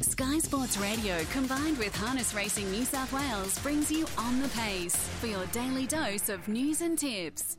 Sky Sports Radio combined with Harness Racing New South Wales brings you on the pace for your daily dose of news and tips.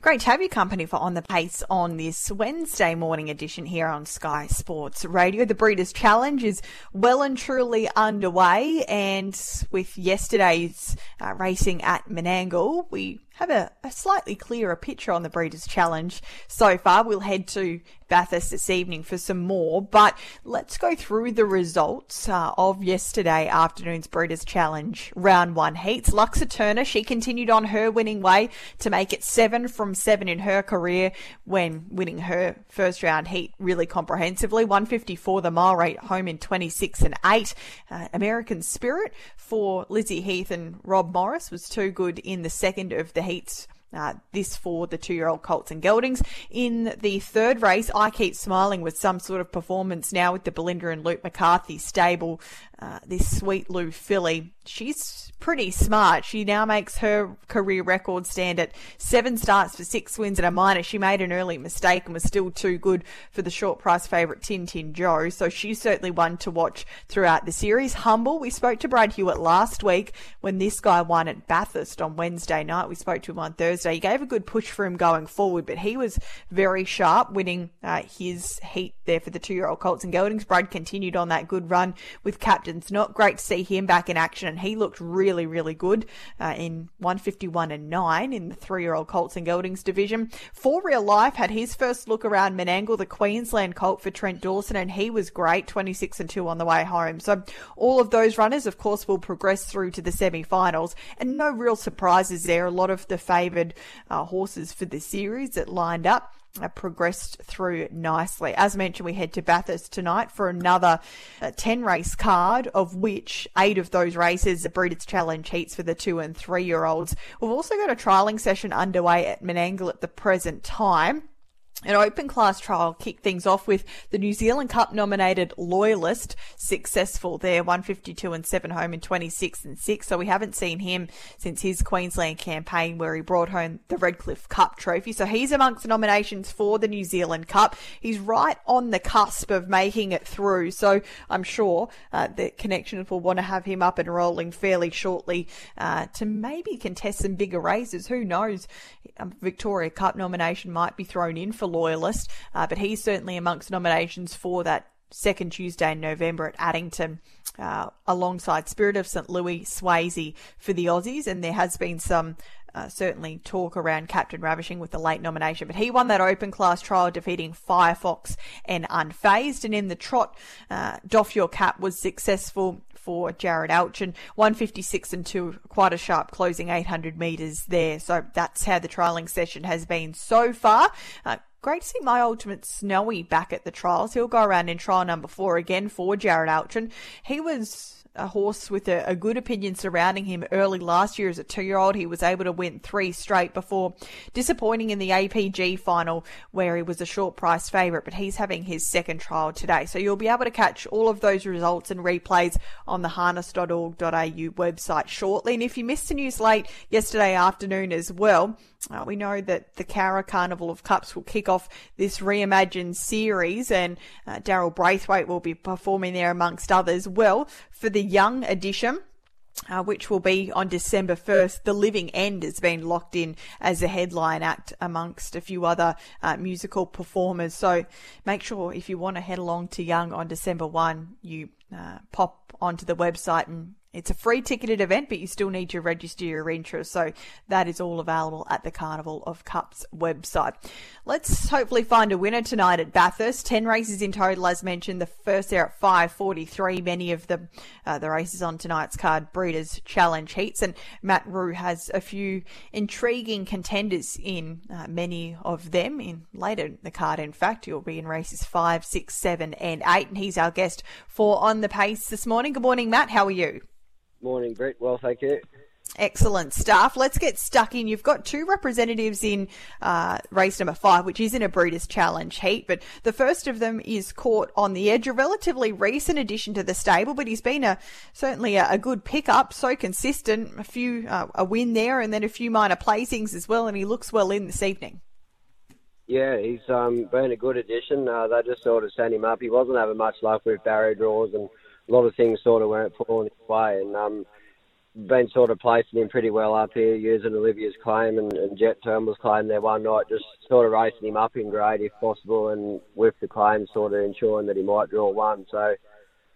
Great to have your company for On the Pace on this Wednesday morning edition here on Sky Sports Radio. The Breeders' Challenge is well and truly underway, and with yesterday's uh, racing at Menangle, we have a, a, slightly clearer picture on the Breeders' Challenge so far. We'll head to Bathurst this evening for some more, but let's go through the results uh, of yesterday afternoon's Breeders' Challenge round one heats. Luxa Turner, she continued on her winning way to make it seven from seven in her career when winning her first round heat really comprehensively. 154 the mile rate home in 26 and 8. Uh, American Spirit for Lizzie Heath and Rob Morris was too good in the second of the the heats uh, this for the two year old Colts and Geldings. In the third race, I keep smiling with some sort of performance now with the Belinda and Luke McCarthy stable. Uh, this sweet Lou filly, she's pretty smart. She now makes her career record stand at seven starts for six wins and a minor. She made an early mistake and was still too good for the short price favourite Tin Tin Joe. So she's certainly one to watch throughout the series. Humble, we spoke to Brad Hewitt last week when this guy won at Bathurst on Wednesday night. We spoke to him on Thursday. He gave a good push for him going forward, but he was very sharp, winning uh, his heat there for the two-year-old Colts and Geldings. Brad continued on that good run with captains. Not great to see him back in action, and he looked really, really good uh, in 151 and 9 in the three-year-old Colts and Geldings division. For Real Life had his first look around Menangle, the Queensland Colt for Trent Dawson, and he was great, 26 and 2 on the way home. So all of those runners, of course, will progress through to the semi-finals, and no real surprises there. A lot of the favoured uh, horses for the series that lined up uh, progressed through nicely. As mentioned, we head to Bathurst tonight for another uh, 10 race card, of which eight of those races are Breeders' Challenge heats for the two and three year olds. We've also got a trialling session underway at Menangle at the present time. An open class trial kicked things off with the New Zealand Cup nominated Loyalist successful there, 152 and 7 home in 26 and 6. So we haven't seen him since his Queensland campaign where he brought home the Redcliffe Cup trophy. So he's amongst the nominations for the New Zealand Cup. He's right on the cusp of making it through. So I'm sure uh, the connections will want to have him up and rolling fairly shortly uh, to maybe contest some bigger races. Who knows? A Victoria Cup nomination might be thrown in for loyalist, uh, but he's certainly amongst nominations for that second Tuesday in November at Addington, uh, alongside Spirit of St. Louis, Swayzee for the Aussies, and there has been some. Uh, certainly talk around Captain Ravishing with the late nomination, but he won that open class trial defeating Firefox and Unfazed. And in the trot, uh, Doff Your Cap was successful for Jarrod Alchin, 156 and 2, quite a sharp closing 800 metres there. So that's how the trialling session has been so far. Uh, Great to see my ultimate Snowy back at the trials. He'll go around in trial number four again for Jarrod Alchin. He was a horse with a, a, good opinion surrounding him early last year as a two year old. He was able to win three straight before disappointing in the APG final where he was a short price favourite, but he's having his second trial today. So you'll be able to catch all of those results and replays on the harness.org.au website shortly. And if you missed the news late yesterday afternoon as well, uh, we know that the Cara Carnival of Cups will kick off this reimagined series, and uh, Daryl Braithwaite will be performing there amongst others. Well, for the young edition, uh, which will be on December 1st. The Living End has been locked in as a headline act amongst a few other uh, musical performers. So make sure if you want to head along to Young on December 1, you uh, pop onto the website and it's a free ticketed event, but you still need to register your interest. So that is all available at the Carnival of Cups website. Let's hopefully find a winner tonight at Bathurst. Ten races in total, as mentioned. The first there at 5:43. Many of the uh, the races on tonight's card, Breeders' Challenge heats, and Matt Rue has a few intriguing contenders in uh, many of them. In later in the card, in fact, you'll be in races five, six, seven, and eight. And he's our guest for on the pace this morning. Good morning, Matt. How are you? Morning, Britt. Well, thank you. Excellent stuff. Let's get stuck in. You've got two representatives in uh, race number five, which is in a Breeders' Challenge heat, but the first of them is caught on the edge. A relatively recent addition to the stable, but he's been a certainly a, a good pickup. So consistent. A few uh, a win there, and then a few minor placings as well, and he looks well in this evening. Yeah, he's um, been a good addition. Uh, they just sort of sent him up. He wasn't having much luck with barrier draws, and a lot of things sort of weren't falling his way. And um, been sort of placing him pretty well up here, using Olivia's claim and, and Jet Turnbull's claim there one night, just sort of racing him up in grade if possible, and with the claim sort of ensuring that he might draw one. So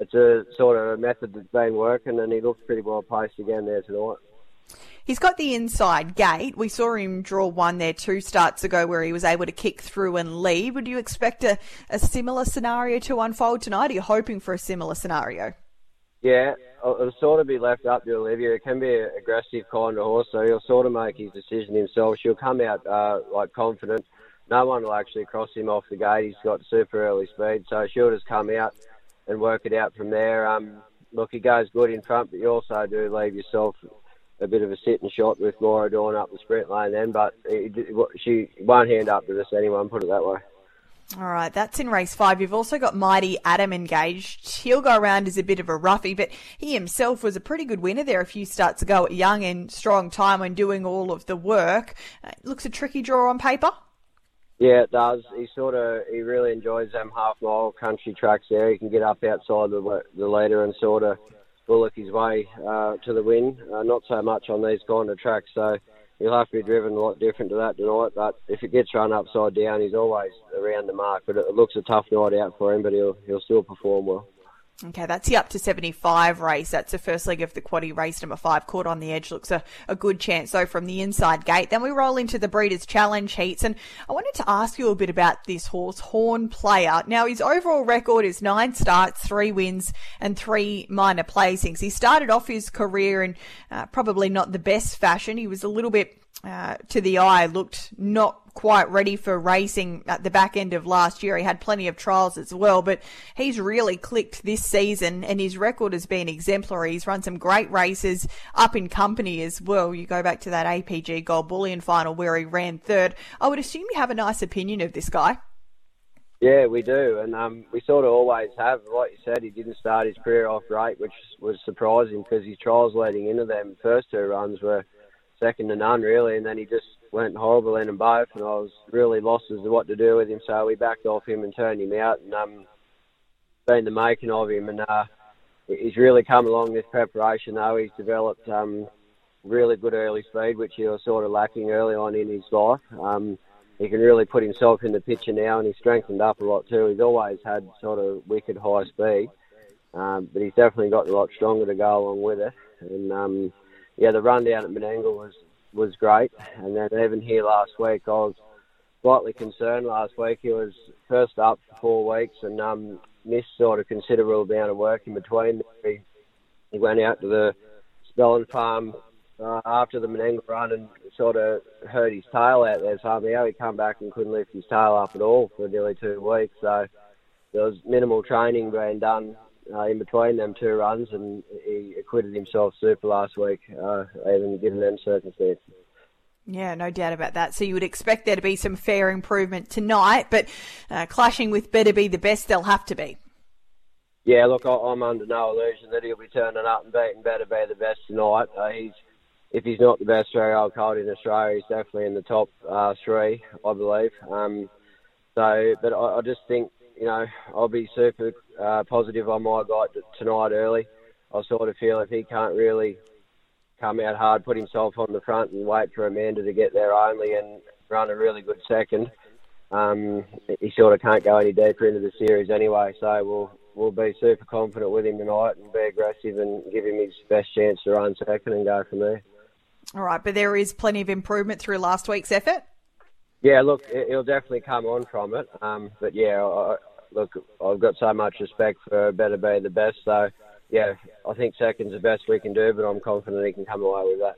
it's a sort of a method that's been working, and he looks pretty well placed again there tonight. He's got the inside gate. We saw him draw one there two starts ago where he was able to kick through and lead. Would you expect a, a similar scenario to unfold tonight? Are you hoping for a similar scenario? Yeah, it'll sort of be left up to Olivia. It can be an aggressive kind of horse, so he'll sort of make his decision himself. She'll come out uh, like confident. No one will actually cross him off the gate. He's got super early speed, so she'll just come out and work it out from there. Um, look, he goes good in front, but you also do leave yourself a bit of a sit and shot with Laura Dawn up the sprint lane then, but she won't hand up to this anyone, put it that way. All right, that's in race five. You've also got Mighty Adam engaged. He'll go around as a bit of a roughie, but he himself was a pretty good winner there a few starts ago at young and strong time when doing all of the work. Uh, looks a tricky draw on paper. Yeah, it does. He sort of he really enjoys them half mile country tracks there. He can get up outside the the leader and sort of bullock his way uh, to the win. Uh, not so much on these kind of tracks, so he'll have to be driven a lot different to that tonight. But if it gets run upside down, he's always around the mark. But it looks a tough night out for him, but he'll he'll still perform well. Okay, that's the up to 75 race. That's the first leg of the quaddy race number five. Caught on the edge looks a, a good chance though from the inside gate. Then we roll into the Breeders' Challenge heats and I wanted to ask you a bit about this horse, Horn Player. Now his overall record is nine starts, three wins and three minor placings. He started off his career in uh, probably not the best fashion. He was a little bit uh, to the eye looked not quite ready for racing at the back end of last year. He had plenty of trials as well, but he's really clicked this season and his record has been exemplary. He's run some great races up in company as well. You go back to that APG Gold Bullion final where he ran third. I would assume you have a nice opinion of this guy. Yeah, we do, and um, we sort of always have. Like you said, he didn't start his career off great, which was surprising because his trials leading into them first two runs were second to none really, and then he just went horrible in them both, and I was really lost as to what to do with him. So we backed off him and turned him out, and um, been the making of him, and uh, he's really come along this preparation. Though he's developed um, really good early speed, which he was sort of lacking early on in his life. Um, he can really put himself in the picture now, and he's strengthened up a lot too. He's always had sort of wicked high speed, um, but he's definitely got a lot stronger to go along with it, and. Um, yeah, the run down at Menangle was was great, and then even here last week, I was slightly concerned. Last week he was first up for four weeks and um, missed sort of considerable amount of work in between. He, he went out to the Spelling Farm uh, after the Menangle run and sort of hurt his tail out there somehow. He come back and couldn't lift his tail up at all for nearly two weeks. So there was minimal training being done uh, in between them two runs, and he acquitted himself super last week, uh, even given them circumstances. Yeah, no doubt about that. So you would expect there to be some fair improvement tonight, but uh, clashing with Better Be the Best, they'll have to be. Yeah, look, I'm under no illusion that he'll be turning up and beating Better Be the Best tonight. Uh, he's if he's not the best three-year-old colt in Australia, he's definitely in the top uh, three, I believe. Um, so, but I, I just think you know, I'll be super uh, positive on my guy tonight early. I sort of feel if he can't really come out hard, put himself on the front and wait for Amanda to get there only and run a really good second, um, he sort of can't go any deeper into the series anyway. So we'll we'll be super confident with him tonight and be aggressive and give him his best chance to run second and go from there. All right, but there is plenty of improvement through last week's effort. Yeah, look, he'll definitely come on from it. Um, but yeah, I, look, I've got so much respect for Better Be the Best. So, yeah, I think second's the best we can do, but I'm confident he can come away with that.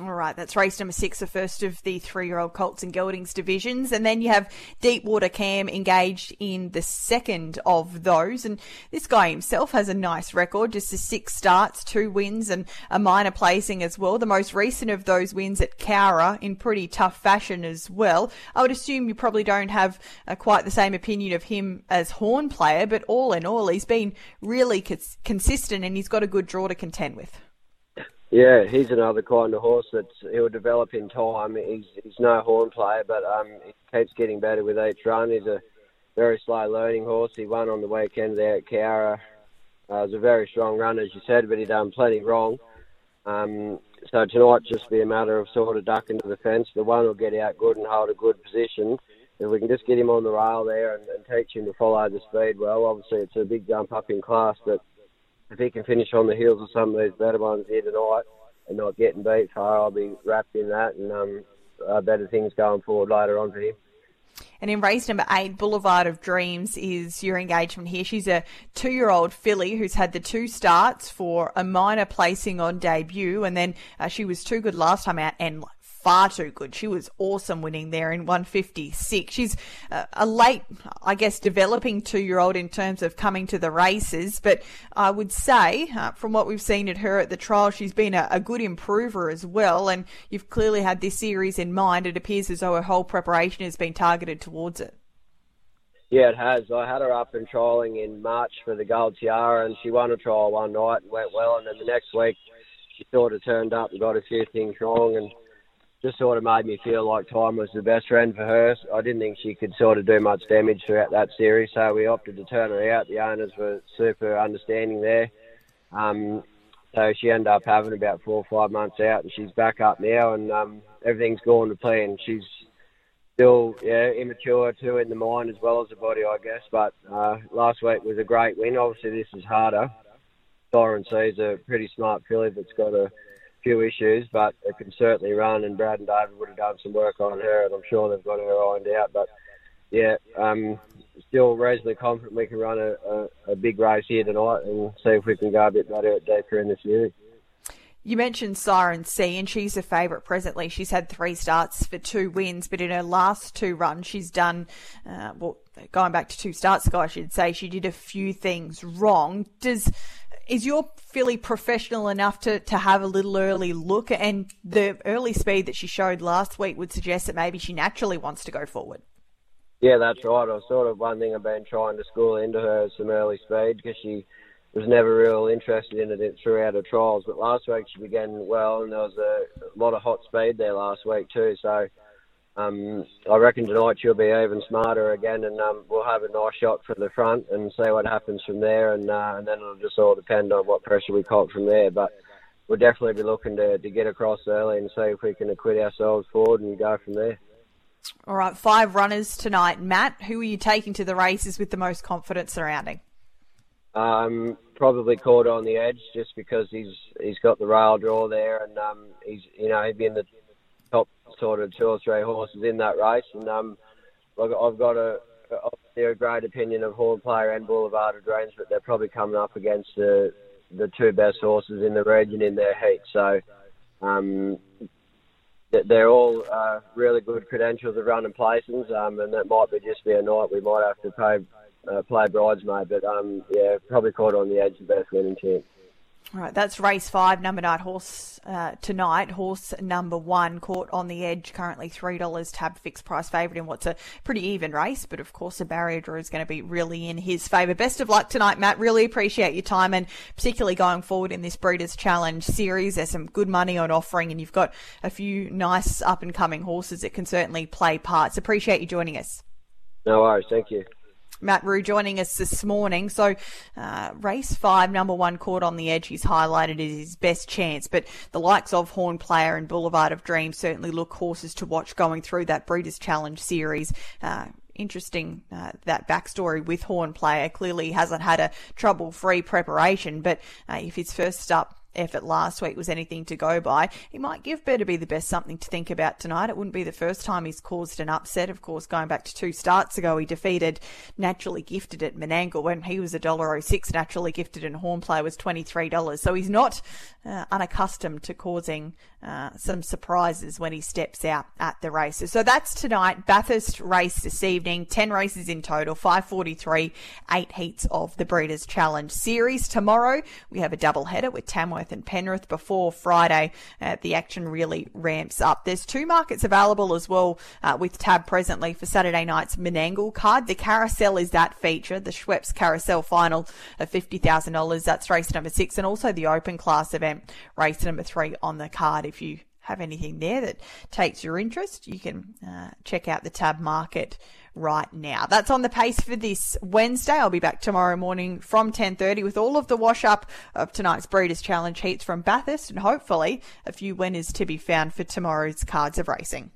All right, that's race number six, the first of the three-year-old colts and geldings divisions, and then you have Deepwater Cam engaged in the second of those. And this guy himself has a nice record, just six starts, two wins, and a minor placing as well. The most recent of those wins at Cowra in pretty tough fashion as well. I would assume you probably don't have uh, quite the same opinion of him as Horn player, but all in all, he's been really cons- consistent and he's got a good draw to contend with. Yeah, he's another kind of horse that he'll develop in time. He's he's no horn player, but um, he keeps getting better with each run. He's a very slow learning horse. He won on the weekend there at Cowra. Uh, it was a very strong run, as you said, but he done plenty wrong. Um, so tonight just be a matter of sort of ducking to the fence. The one will get out good and hold a good position. If we can just get him on the rail there and, and teach him to follow the speed well, obviously it's a big jump up in class, but if he can finish on the heels of some of these better ones here tonight and not getting beat far, I'll be wrapped in that and um, uh, better things going forward later on for him. And in race number eight, Boulevard of Dreams is your engagement here. She's a two year old filly who's had the two starts for a minor placing on debut, and then uh, she was too good last time out and far too good. She was awesome winning there in 156. She's a late, I guess, developing two year old in terms of coming to the races, but I would say, uh, from what we've seen at her at the trial, she's been a, a, good improver as well. And you've clearly had this series in mind. It appears as though her whole preparation has been targeted towards it. Yeah, it has. I had her up and trialling in March for the Gold Tiara, and she won a trial one night and went well. And then the next week, she sort of turned up and got a few things wrong and just sort of made me feel like time was the best friend for her. I didn't think she could sort of do much damage throughout that series, so we opted to turn her out. The owners were super understanding there. Um, so she ended up having about four or five months out, and she's back up now, and um, everything's gone to plan. She's still yeah immature too in the mind as well as the body, I guess. But uh, last week was a great win. Obviously, this is harder. Siren C's a pretty smart filly that's got a few issues, but it can certainly run. And Brad and David would have done some work on her, and I'm sure they've got her ironed out. But yeah, um, still reasonably confident we can run a, a, a, big race here tonight and see if we can go a bit better deeper in the. You mentioned Siren C, and she's a favourite presently. She's had three starts for two wins, but in her last two runs, she's done, uh, well, going back to two starts ago, I should say, she did a few things wrong. Does is your filly professional enough to, to have a little early look? And the early speed that she showed last week would suggest that maybe she naturally wants to go forward. Yeah, that's right. I was sort of one thing I've been trying to school into her is some early speed because she was never real interested in it throughout her trials. But last week she began well, and there was a lot of hot speed there last week too. So um, I reckon tonight she'll be even smarter again, and um, we'll have a nice shot from the front and see what happens from there, and, uh, and then it'll just all depend on what pressure we caught from there. But we'll definitely be looking to, to get across early and see if we can acquit ourselves forward and go from there. All right, five runners tonight. Matt, who are you taking to the races with the most confidence surrounding? Um, probably caught on the edge just because he's he's got the rail draw there, and um, he's you know he'd be in the top sort of two or three horses in that race. And um, I've got a, a great opinion of Horn Player and Boulevard of Dreams, but they're probably coming up against the the two best horses in the region in their heat. So um, they're all uh, really good credentials of running places, um, and that might be just be a night we might have to pay, uh, play bridesmaid. But um, yeah, probably caught on the edge of best winning chance. All right, that's race five, number nine horse uh, tonight. Horse number one caught on the edge, currently three dollars tab fixed price favourite in what's a pretty even race, but of course the barrier draw is going to be really in his favour. Best of luck tonight, Matt. Really appreciate your time and particularly going forward in this Breeders' Challenge series. There's some good money on offering, and you've got a few nice up and coming horses that can certainly play parts. Appreciate you joining us. No worries, thank you. Matt Rue joining us this morning. So, uh, race five, number one, caught on the edge. He's highlighted as his best chance, but the likes of Horn Player and Boulevard of Dreams certainly look horses to watch going through that Breeders' Challenge series. Uh, interesting uh, that backstory with Horn Player. Clearly hasn't had a trouble-free preparation, but uh, if his first up effort last week was anything to go by, he might give Better Be the Best something to think about tonight. It wouldn't be the first time he's caused an upset. Of course, going back to two starts ago, he defeated Naturally Gifted at Menangle when he was $1.06. Naturally Gifted and Horn Player was $23. So he's not uh, unaccustomed to causing uh, some surprises when he steps out at the races. So that's tonight. Bathurst race this evening. 10 races in total, 543, eight heats of the Breeders' Challenge series. Tomorrow we have a double header with Tamworth Tamworth and Penrith before Friday. Uh, the action really ramps up. There's two markets available as well uh, with tab presently for Saturday night's Menangle card. The carousel is that feature, the Schweppes Carousel final of $50,000. That's race number six and also the open class event, race number three on the card. If you have anything there that takes your interest, you can uh, check out the tab market right now. That's on the pace for this Wednesday. I'll be back tomorrow morning from 10:30 with all of the wash up of tonight's Breeders' Challenge heats from Bathurst and hopefully a few winners to be found for tomorrow's cards of racing.